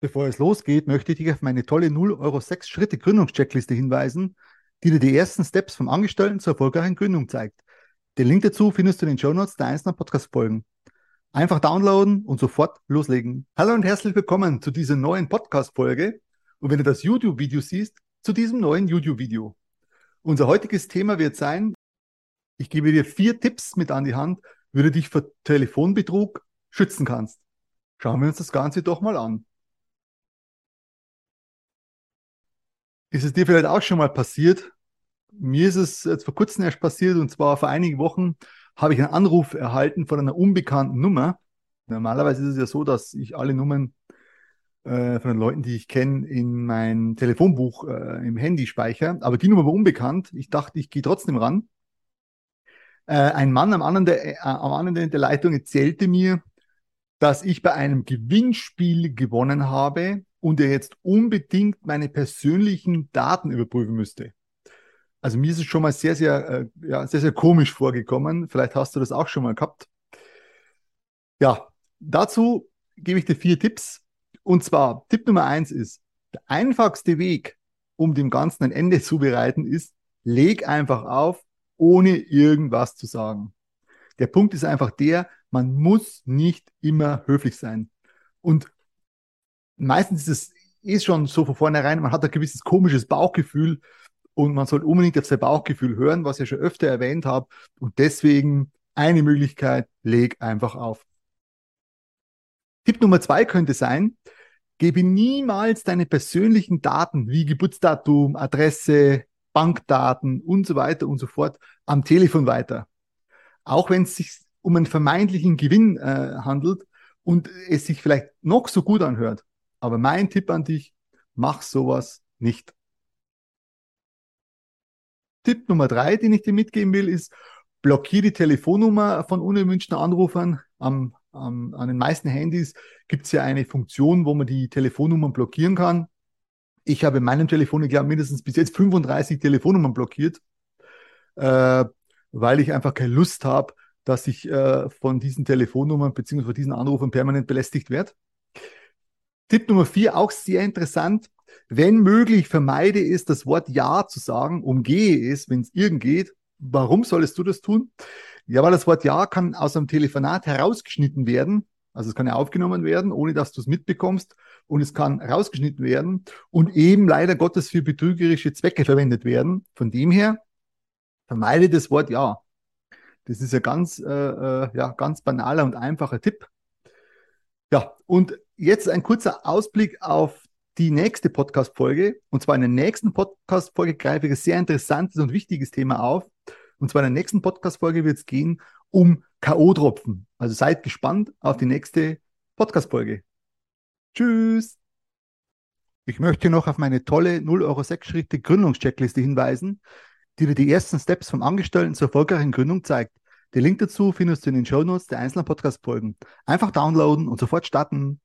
Bevor es losgeht, möchte ich dich auf meine tolle 0 Euro 6 Schritte Gründungscheckliste hinweisen, die dir die ersten Steps vom Angestellten zur erfolgreichen Gründung zeigt. Den Link dazu findest du in den Show Notes der einzelnen Podcast-Folgen. Einfach downloaden und sofort loslegen. Hallo und herzlich willkommen zu dieser neuen Podcast-Folge. Und wenn du das YouTube-Video siehst, zu diesem neuen YouTube-Video. Unser heutiges Thema wird sein, ich gebe dir vier Tipps mit an die Hand, wie du dich vor Telefonbetrug schützen kannst. Schauen wir uns das Ganze doch mal an. Ist es dir vielleicht auch schon mal passiert? Mir ist es jetzt vor kurzem erst passiert und zwar vor einigen Wochen habe ich einen Anruf erhalten von einer unbekannten Nummer. Normalerweise ist es ja so, dass ich alle Nummern äh, von den Leuten, die ich kenne, in mein Telefonbuch äh, im Handy speichere. Aber die Nummer war unbekannt. Ich dachte, ich gehe trotzdem ran. Äh, ein Mann am anderen, der, äh, am anderen Ende der Leitung erzählte mir, dass ich bei einem Gewinnspiel gewonnen habe und er jetzt unbedingt meine persönlichen Daten überprüfen müsste. Also mir ist es schon mal sehr, sehr, äh, ja, sehr, sehr komisch vorgekommen. Vielleicht hast du das auch schon mal gehabt. Ja, dazu gebe ich dir vier Tipps. Und zwar, Tipp Nummer eins ist, der einfachste Weg, um dem Ganzen ein Ende zu bereiten, ist, leg einfach auf, ohne irgendwas zu sagen. Der Punkt ist einfach der, man muss nicht immer höflich sein. Und meistens ist es eh schon so von vornherein, man hat ein gewisses komisches Bauchgefühl und man soll unbedingt auf sein Bauchgefühl hören, was ich schon öfter erwähnt habe. Und deswegen eine Möglichkeit, leg einfach auf. Tipp Nummer zwei könnte sein, gebe niemals deine persönlichen Daten wie Geburtsdatum, Adresse, Bankdaten und so weiter und so fort am Telefon weiter. Auch wenn es sich um einen vermeintlichen Gewinn äh, handelt und es sich vielleicht noch so gut anhört. Aber mein Tipp an dich, mach sowas nicht. Tipp Nummer drei, den ich dir mitgeben will, ist, blockiere die Telefonnummer von unerwünschten Anrufern. Am, am, an den meisten Handys gibt es ja eine Funktion, wo man die Telefonnummern blockieren kann. Ich habe in meinem Telefon, ich glaube, mindestens bis jetzt 35 Telefonnummern blockiert, äh, weil ich einfach keine Lust habe, dass ich äh, von diesen Telefonnummern bzw. von diesen Anrufen permanent belästigt werde. Tipp Nummer vier, auch sehr interessant. Wenn möglich, vermeide es, das Wort Ja zu sagen, umgehe es, wenn es irgend geht. Warum solltest du das tun? Ja, weil das Wort Ja kann aus einem Telefonat herausgeschnitten werden. Also es kann ja aufgenommen werden, ohne dass du es mitbekommst. Und es kann rausgeschnitten werden und eben leider Gottes für betrügerische Zwecke verwendet werden. Von dem her, vermeide das Wort Ja. Das ist ja ganz, äh, äh ja, ganz banaler und einfacher Tipp. Ja, und jetzt ein kurzer Ausblick auf die nächste Podcast-Folge. Und zwar in der nächsten Podcast-Folge greife ich ein sehr interessantes und wichtiges Thema auf. Und zwar in der nächsten Podcast-Folge wird es gehen um K.O.-Tropfen. Also seid gespannt auf die nächste Podcast-Folge. Tschüss! Ich möchte noch auf meine tolle 0 Euro 6 Schritte Gründungscheckliste hinweisen, die dir die ersten Steps vom Angestellten zur erfolgreichen Gründung zeigt. Den Link dazu findest du in den Show Notes der einzelnen Podcast-Folgen. Einfach downloaden und sofort starten.